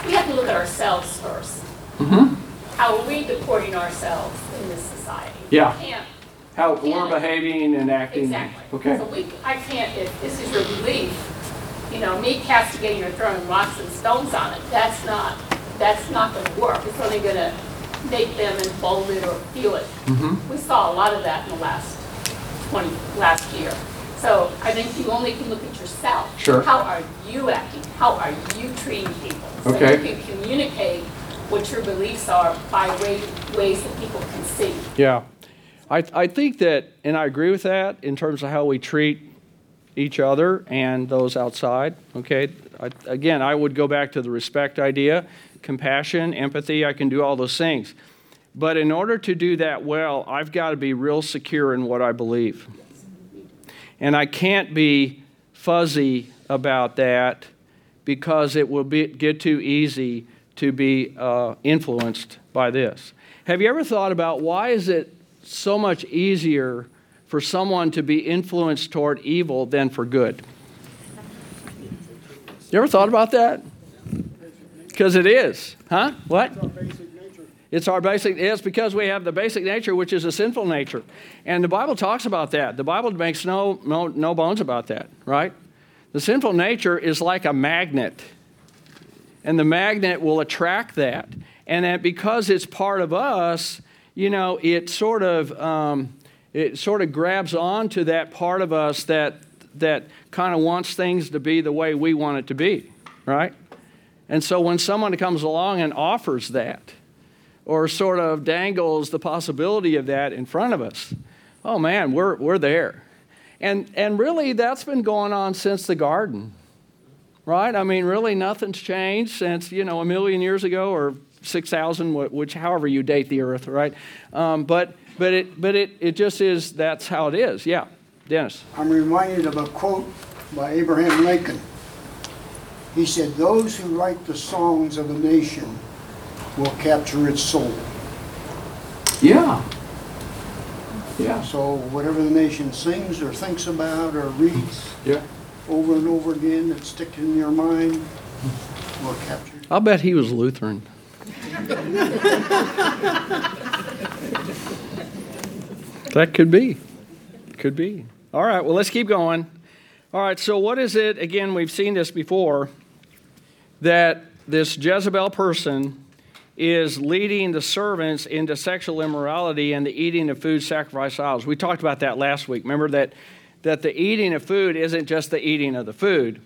we have to look at ourselves 1st Mm-hmm. How are we deporting ourselves in this society? Yeah. We can't How we're behaving and acting. Exactly. Okay. So we, I can't, if this is your belief, you know, me castigating or throwing rocks and stones on it, that's not, that's not gonna work. It's only gonna make them and fold it or feel it. Mhm. We saw a lot of that in the last twenty, last year. So I think you only can look at yourself. Sure. How are you acting? How are you treating people? Okay. So you can communicate what your beliefs are by way, ways that people can see. Yeah. I, I think that, and I agree with that in terms of how we treat each other and those outside. Okay. I, again, I would go back to the respect idea, compassion, empathy. I can do all those things. But in order to do that well, I've got to be real secure in what I believe. And I can't be fuzzy about that because it will be, get too easy to be uh, influenced by this. Have you ever thought about why is it so much easier for someone to be influenced toward evil than for good? You ever thought about that? Because it is, huh? What? It's our basic, nature. It's our basic, it's because we have the basic nature, which is a sinful nature. And the Bible talks about that. The Bible makes no, no, no bones about that, right? The sinful nature is like a magnet, and the magnet will attract that. And that because it's part of us, you know, it sort of, um, it sort of grabs onto that part of us that, that kind of wants things to be the way we want it to be, right? And so when someone comes along and offers that, or sort of dangles the possibility of that in front of us, oh man, we're, we're there. And, and really, that's been going on since the garden, right? I mean, really, nothing's changed since, you know, a million years ago or 6,000, which, however you date the earth, right? Um, but but, it, but it, it just is, that's how it is. Yeah. Dennis. I'm reminded of a quote by Abraham Lincoln. He said, Those who write the songs of a nation will capture its soul. Yeah. Yeah. So whatever the nation sings or thinks about or reads yeah. over and over again that sticks in your mind will capture. I'll bet he was Lutheran. that could be. Could be. All right, well, let's keep going. All right, so what is it? Again, we've seen this before that this Jezebel person is leading the servants into sexual immorality and the eating of food sacrificed idols. We talked about that last week. Remember that, that the eating of food isn't just the eating of the food,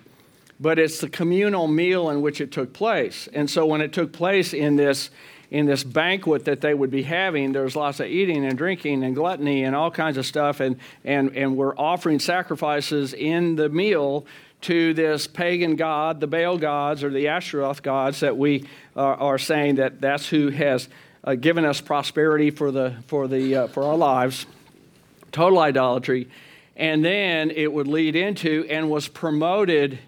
but it's the communal meal in which it took place. And so when it took place in this in this banquet that they would be having, there was lots of eating and drinking and gluttony and all kinds of stuff, and, and, and we're offering sacrifices in the meal to this pagan god, the Baal gods or the Ashtaroth gods that we uh, are saying that that's who has uh, given us prosperity for, the, for, the, uh, for our lives. Total idolatry. And then it would lead into and was promoted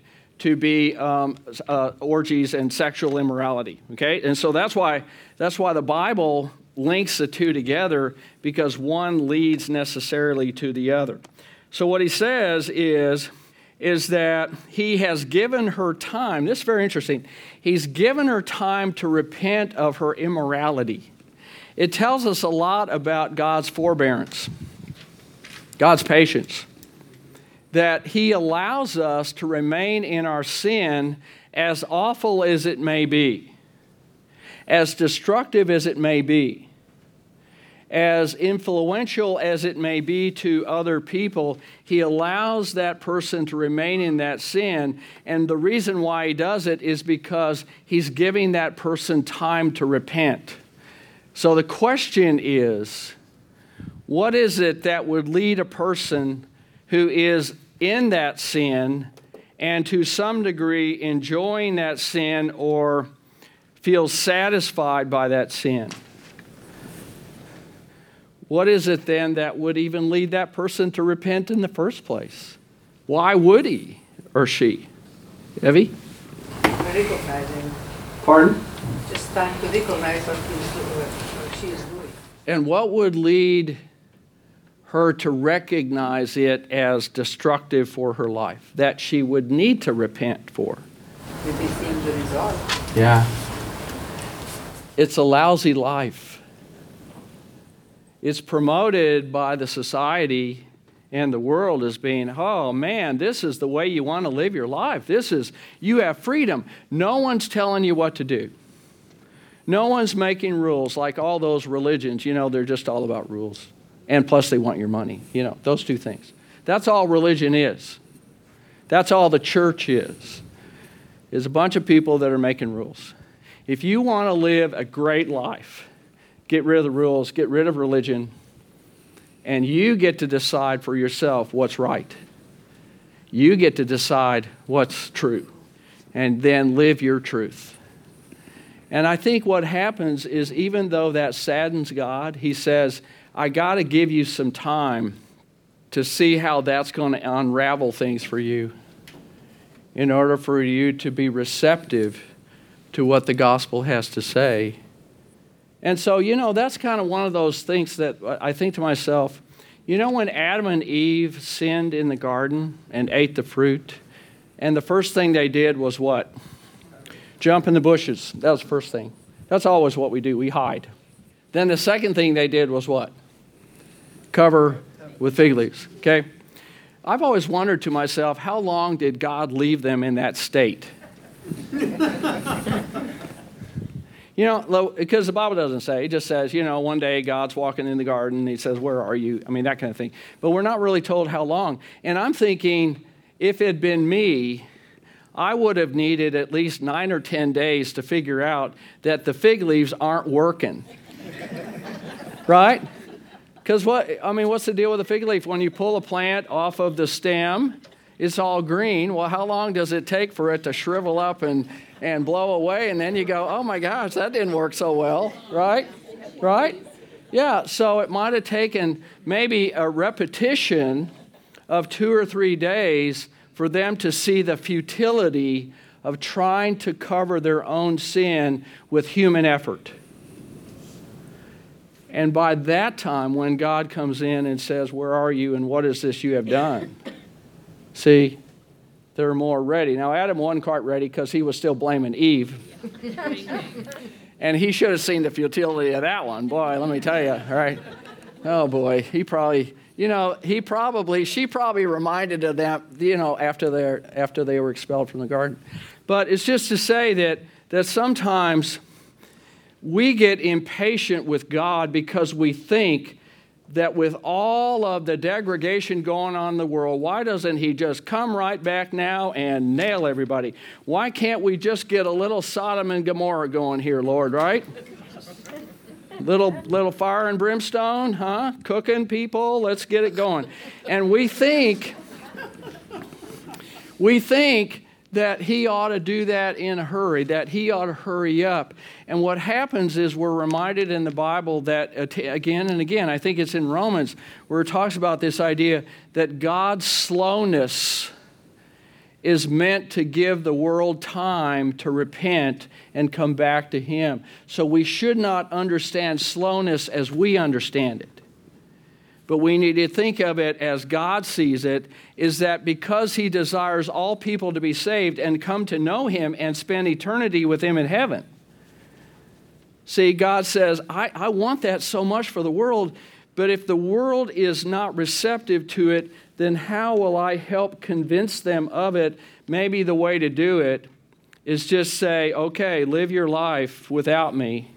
to be um, uh, orgies and sexual immorality. Okay, and so that's why that's why the Bible links the two together because one leads necessarily to the other. So what he says is is that he has given her time. This is very interesting. He's given her time to repent of her immorality. It tells us a lot about God's forbearance. God's patience. That He allows us to remain in our sin as awful as it may be, as destructive as it may be as influential as it may be to other people, he allows that person to remain in that sin. And the reason why he does it is because he's giving that person time to repent. So the question is what is it that would lead a person who is in that sin and to some degree enjoying that sin or feels satisfied by that sin? What is it then that would even lead that person to repent in the first place? Why would he or she? Evie? Recognizing, Pardon? just time to recognize what he's doing, what she is doing. And what would lead her to recognize it as destructive for her life, that she would need to repent for? Maybe seeing the result. Yeah. It's a lousy life. It's promoted by the society and the world as being, oh man, this is the way you want to live your life. This is, you have freedom. No one's telling you what to do. No one's making rules like all those religions, you know, they're just all about rules. And plus, they want your money, you know, those two things. That's all religion is. That's all the church is, is a bunch of people that are making rules. If you want to live a great life, get rid of the rules, get rid of religion, and you get to decide for yourself what's right. You get to decide what's true, and then live your truth. And I think what happens is, even though that saddens God, He says, I got to give you some time to see how that's going to unravel things for you in order for you to be receptive to what the gospel has to say and so, you know, that's kind of one of those things that I think to myself, you know, when Adam and Eve sinned in the garden and ate the fruit, and the first thing they did was what? Jump in the bushes. That was the first thing. That's always what we do, we hide. Then the second thing they did was what? Cover with fig leaves, okay? I've always wondered to myself, how long did God leave them in that state? You know, because the Bible doesn't say, it just says, you know, one day God's walking in the garden and he says, Where are you? I mean, that kind of thing. But we're not really told how long. And I'm thinking, if it had been me, I would have needed at least nine or 10 days to figure out that the fig leaves aren't working. right? Because what, I mean, what's the deal with a fig leaf? When you pull a plant off of the stem, it's all green. Well, how long does it take for it to shrivel up and, and blow away? And then you go, oh my gosh, that didn't work so well, right? Right? Yeah, so it might have taken maybe a repetition of two or three days for them to see the futility of trying to cover their own sin with human effort. And by that time, when God comes in and says, Where are you and what is this you have done? See, they're more ready. Now, Adam wasn't quite ready because he was still blaming Eve. and he should have seen the futility of that one. Boy, let me tell you, all right? Oh, boy, he probably, you know, he probably, she probably reminded of them, you know, after, they after they were expelled from the garden. But it's just to say that, that sometimes we get impatient with God because we think that with all of the degradation going on in the world, why doesn't he just come right back now and nail everybody? Why can't we just get a little Sodom and Gomorrah going here, Lord, right? little little fire and brimstone, huh? Cooking people, let's get it going. And we think we think that he ought to do that in a hurry, that he ought to hurry up. And what happens is we're reminded in the Bible that uh, again and again, I think it's in Romans, where it talks about this idea that God's slowness is meant to give the world time to repent and come back to Him. So we should not understand slowness as we understand it but we need to think of it as God sees it, is that because He desires all people to be saved and come to know Him and spend eternity with Him in heaven. See, God says, I, I want that so much for the world But if the world is not receptive to it, then how will I help convince them of it? Maybe the way to do it is just say, okay, live your life without me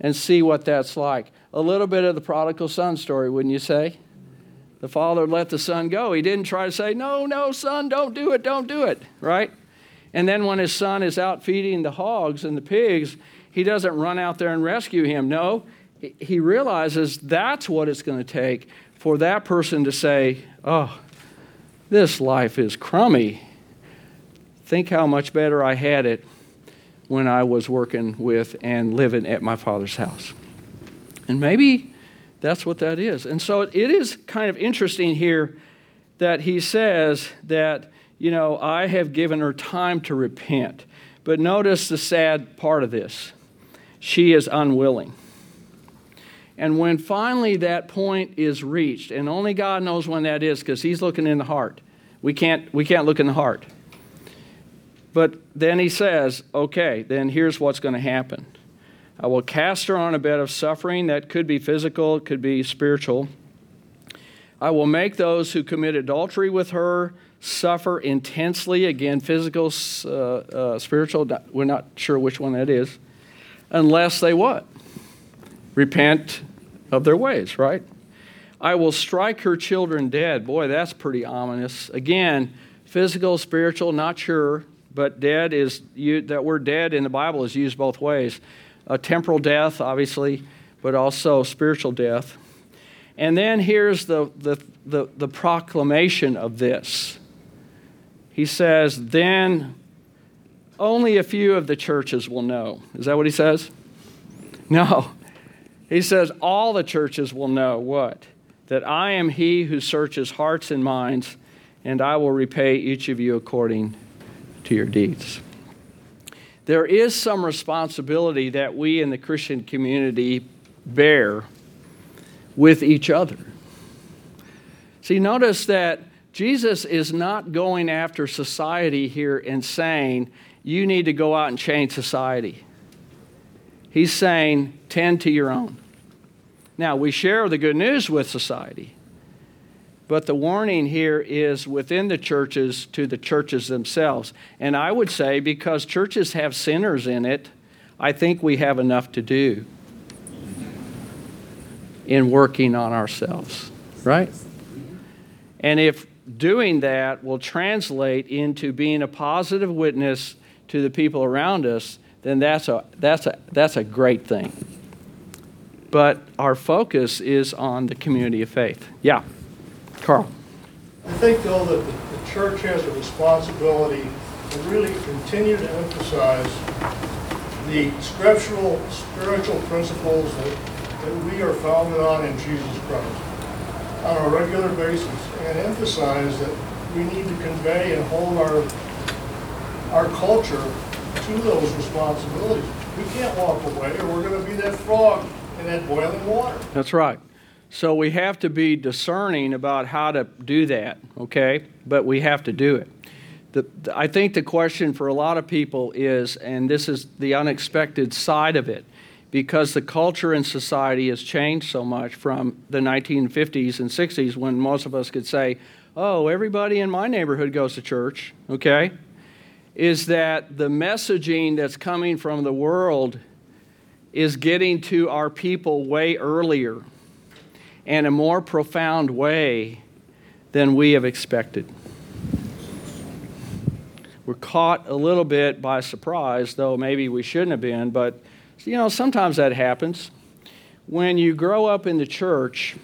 and see what that's like. A little bit of the prodigal son story, wouldn't you say? The father let the son go. He didn't try to say, no, no, son, don't do it, don't do it, right? And then when his son is out feeding the hogs and the pigs, he doesn't run out there and rescue him. No, he realizes that's what it's going to take for that person to say, oh, this life is crummy. Think how much better I had it when I was working with and living at my father's house. And maybe that's what that is. And so it is kind of interesting here that he says that, you know, I have given her time to repent. But notice the sad part of this she is unwilling. And when finally that point is reached, and only God knows when that is because He's looking in the heart. We can't, we can't look in the heart. But then He says, okay, then here's what's going to happen I will cast her on a bed of suffering that could be physical, it could be spiritual. I will make those who commit adultery with her suffer intensely. Again, physical, uh, uh, spiritual, we're not sure which one that is. Unless they what? Repent of their ways, right? I will strike her children dead. Boy, that's pretty ominous. Again, physical, spiritual, not sure, but dead is, you, that word dead in the Bible is used both ways a temporal death, obviously, but also spiritual death. And then here's the, the, the, the proclamation of this. He says, Then only a few of the churches will know. Is that what he says? No. He says, All the churches will know what? That I am he who searches hearts and minds, and I will repay each of you according to your deeds there is some responsibility that we in the Christian community bear with each other. See, notice that Jesus is not going after society here and saying, you need to go out and change society. He's saying, tend to your own. Now, we share the good news with society, but the warning here is within the churches to the churches themselves. And I would say because churches have sinners in it, I think we have enough to do in working on ourselves, right? And if doing that will translate into being a positive witness to the people around us, then that's a, that's a, that's a great thing. But our focus is on the community of faith. Yeah. Carl. I think, though, that the, the church has a responsibility to really continue to emphasize the scriptural, spiritual principles that, that we are founded on in Jesus Christ on a regular basis and emphasize that we need to convey and hold our, our culture to those responsibilities. We can't walk away or we're going to be that frog in that boiling water. That's right. So we have to be discerning about how to do that, okay? But we have to do it. The, I think the question for a lot of people is, and this is the unexpected side of it, because the culture in society has changed so much from the 1950s and 60s when most of us could say, oh, everybody in my neighborhood goes to church, okay? Is that the messaging that's coming from the world is getting to our people way earlier and a more profound way than we have expected. We're caught a little bit by surprise, though maybe we shouldn't have been, but you know, sometimes that happens. When you grow up in the church,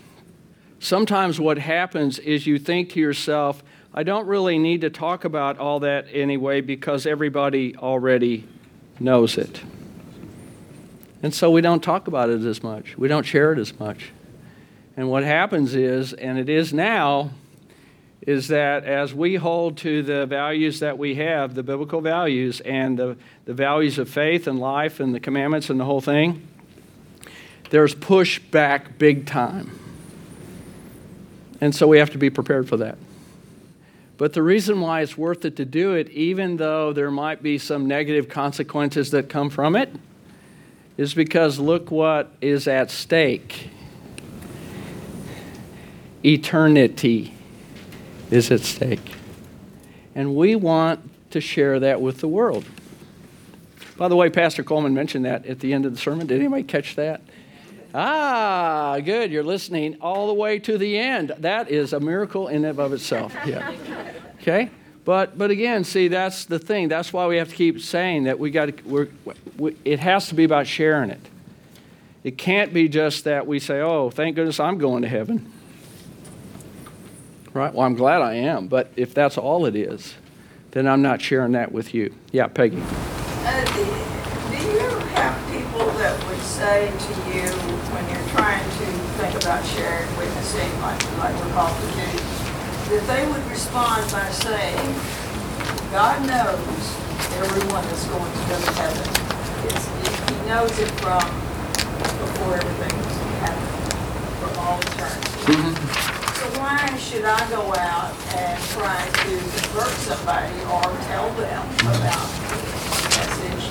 sometimes what happens is you think to yourself, I don't really need to talk about all that anyway because everybody already knows it. And so we don't talk about it as much. We don't share it as much. And what happens is, and it is now, is that as we hold to the values that we have, the biblical values, and the, the values of faith and life and the commandments and the whole thing, there's pushback big time. And so we have to be prepared for that. But the reason why it's worth it to do it, even though there might be some negative consequences that come from it, is because look what is at stake eternity is at stake. And we want to share that with the world. By the way, Pastor Coleman mentioned that at the end of the sermon. Did anybody catch that? Ah, good. You're listening all the way to the end. That is a miracle in and of itself. Yeah. Okay? But but again, see, that's the thing. That's why we have to keep saying that we got to. We're, we, it has to be about sharing it. It can't be just that we say, "Oh, thank goodness I'm going to heaven." Right? Well, I'm glad I am. But if that's all it is, then I'm not sharing that with you. Yeah, Peggy. Uh, do do you have people that would say to you when you're trying to think about sharing, witnessing, like, like we're called to do, that they would respond by saying, God knows everyone that's going to go to heaven. It's, he knows it from before everything's happened, from all eternity. So why should I go out and try to convert somebody or tell them about the message?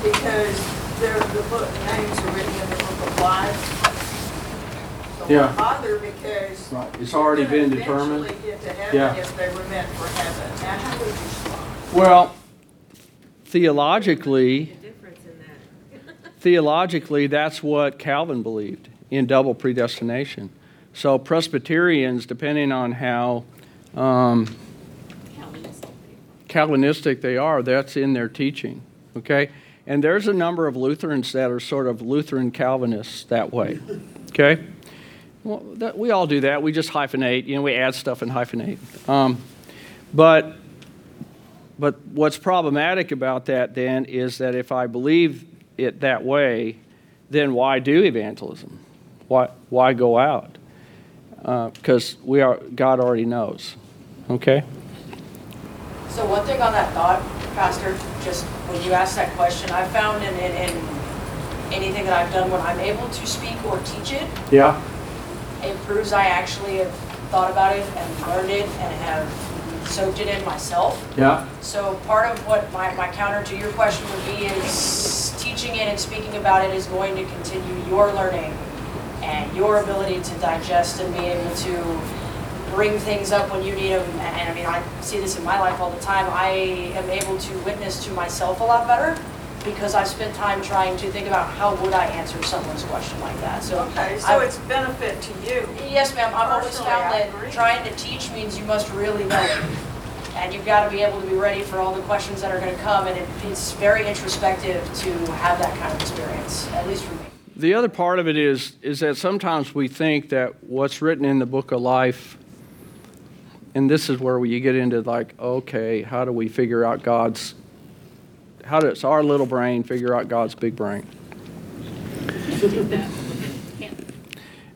Because their, the book, names are written in the book of life. So why Yeah. bother because. Right. It's already they're been gonna determined. Eventually get to Yeah. heaven if they were meant for heaven. Now, how would you respond? Well, theologically, theologically, that's what Calvin believed in double predestination. So Presbyterians, depending on how um, Calvinistic they are, that's in their teaching. Okay, and there's a number of Lutherans that are sort of Lutheran Calvinists that way. Okay, well, that, we all do that. We just hyphenate. You know, we add stuff and hyphenate. Um, but but what's problematic about that then is that if I believe it that way, then why do evangelism? Why, why go out? Uh, because we are God already knows. Okay. So one thing on that thought, Pastor, just when you asked that question, I found in, in, in anything that I've done when I'm able to speak or teach it, Yeah. it proves I actually have thought about it and learned it and have soaked it in myself. Yeah. So part of what my, my counter to your question would be is teaching it and speaking about it is going to continue your learning and your ability to digest and be able to bring things up when you need them. And, I mean, I see this in my life all the time. I am able to witness to myself a lot better because I've spent time trying to think about how would I answer someone's question like that. So Okay, so I- it's benefit to you. Yes, ma'am. I've always Personally, found I that trying to teach means you must really know it. And you've got to be able to be ready for all the questions that are going to come. And it, it's very introspective to have that kind of experience, at least for me. The other part of it is is that sometimes we think that what's written in the book of life, and this is where you get into like, okay, how do we figure out God's? How does our little brain figure out God's big brain?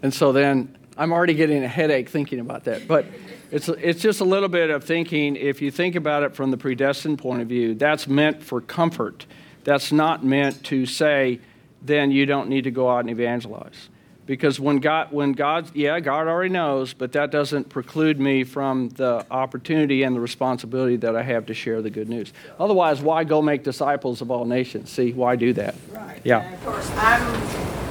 And so then I'm already getting a headache thinking about that. But it's, it's just a little bit of thinking, if you think about it from the predestined point of view, that's meant for comfort. That's not meant to say, then you don't need to go out and evangelize. Because when God, when God, yeah, God already knows, but that doesn't preclude me from the opportunity and the responsibility that I have to share the good news. Otherwise, why go make disciples of all nations? See, why do that? Right. Yeah. And of course, I'm,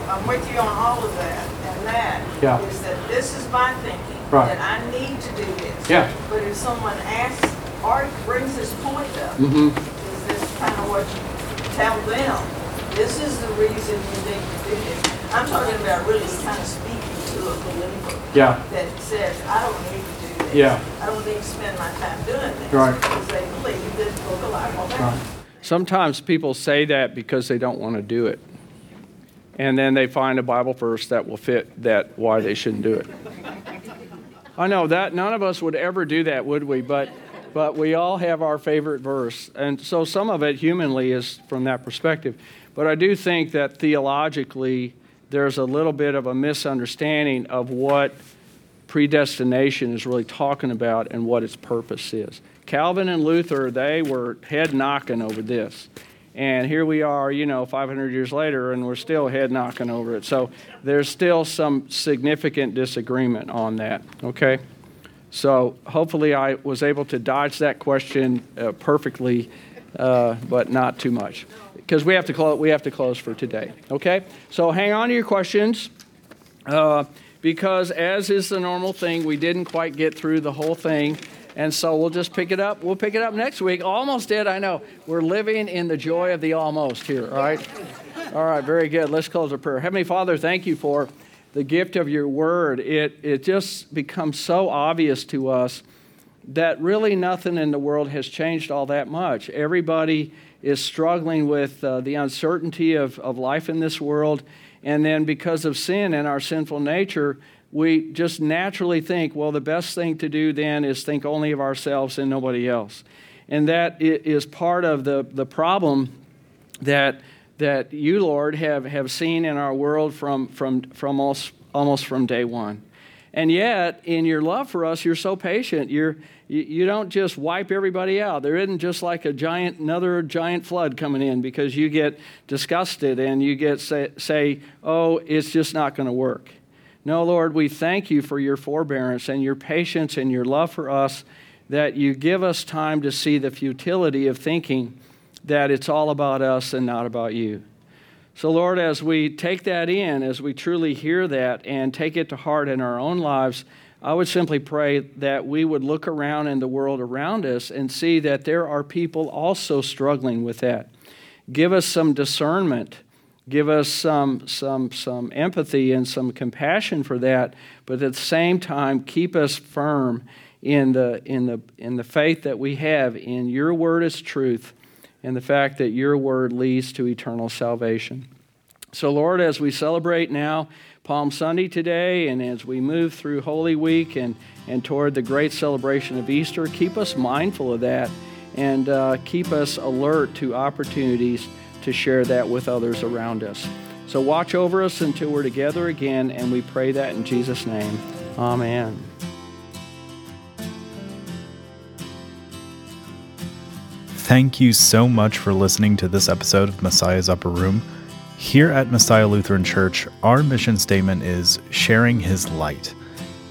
I'm with you on all of that, and that Yeah. is that this is my thinking. Right. That I need to do this. Yeah. But if someone asks or brings this point up, Mm-hmm. is this kind of what you tell them? This is the reason you need to do this. I'm talking about really kind of speaking to a believer Yeah. that says, I don't need to do this. Yeah. I don't need to spend my time doing this. Right. Because they believe this book of life will happen. Sometimes people say that because they don't want to do it. And then they find a Bible verse that will fit that why they shouldn't do it. I know that none of us would ever do that, would we? But but we all have our favorite verse. And so some of it humanly is from that perspective. But I do think that theologically there's a little bit of a misunderstanding of what predestination is really talking about and what its purpose is. Calvin and Luther, they were head knocking over this. And here we are, you know, 500 years later, and we're still head knocking over it. So there's still some significant disagreement on that, okay? So hopefully I was able to dodge that question uh, perfectly, uh, but not too much. Because we, have to clo- we have to close for today, okay? So hang on to your questions. Uh, because, as is the normal thing, we didn't quite get through the whole thing. And so we'll just pick it up. We'll pick it up next week. Almost did, I know. We're living in the joy of the almost here, all right? All right, very good. Let's close our prayer. Heavenly Father, thank you for the gift of your word. It, it just becomes so obvious to us that really nothing in the world has changed all that much. Everybody is struggling with uh, the uncertainty of, of life in this world. And then because of sin and our sinful nature, we just naturally think, well, the best thing to do then is think only of ourselves and nobody else. And that is part of the, the problem that, that you, Lord, have, have seen in our world from, from, from almost, almost from day one. And yet, in your love for us, you're so patient. You're, you, don't just wipe everybody out. There isn't just like a giant, another giant flood coming in because you get disgusted and you get say, say oh, it's just not going to work. No, Lord, we thank you for your forbearance and your patience and your love for us, that you give us time to see the futility of thinking that it's all about us and not about you. So, Lord, as we take that in, as we truly hear that and take it to heart in our own lives, I would simply pray that we would look around in the world around us and see that there are people also struggling with that. Give us some discernment give us some, some, some empathy and some compassion for that, but at the same time, keep us firm in the, in the, in the faith that we have in your word as truth and the fact that your word leads to eternal salvation. So, Lord, as we celebrate now Palm Sunday today and as we move through Holy Week and, and toward the great celebration of Easter, keep us mindful of that and uh, keep us alert to opportunities to share that with others around us. So watch over us until we're together again, and we pray that in Jesus' name. Amen. Thank you so much for listening to this episode of Messiah's Upper Room. Here at Messiah Lutheran Church, our mission statement is sharing his light.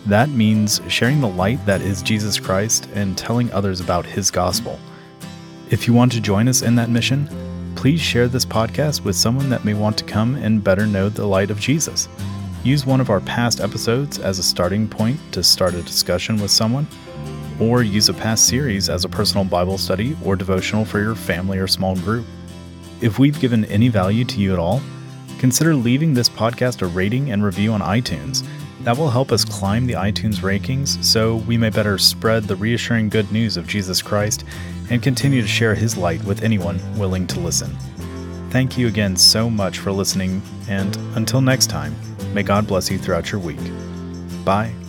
That means sharing the light that is Jesus Christ and telling others about his gospel. If you want to join us in that mission, please share this podcast with someone that may want to come and better know the light of Jesus. Use one of our past episodes as a starting point to start a discussion with someone, or use a past series as a personal Bible study or devotional for your family or small group. If we've given any value to you at all, consider leaving this podcast a rating and review on iTunes. That will help us climb the iTunes rankings so we may better spread the reassuring good news of Jesus Christ and continue to share his light with anyone willing to listen. Thank you again so much for listening, and until next time, may God bless you throughout your week. Bye.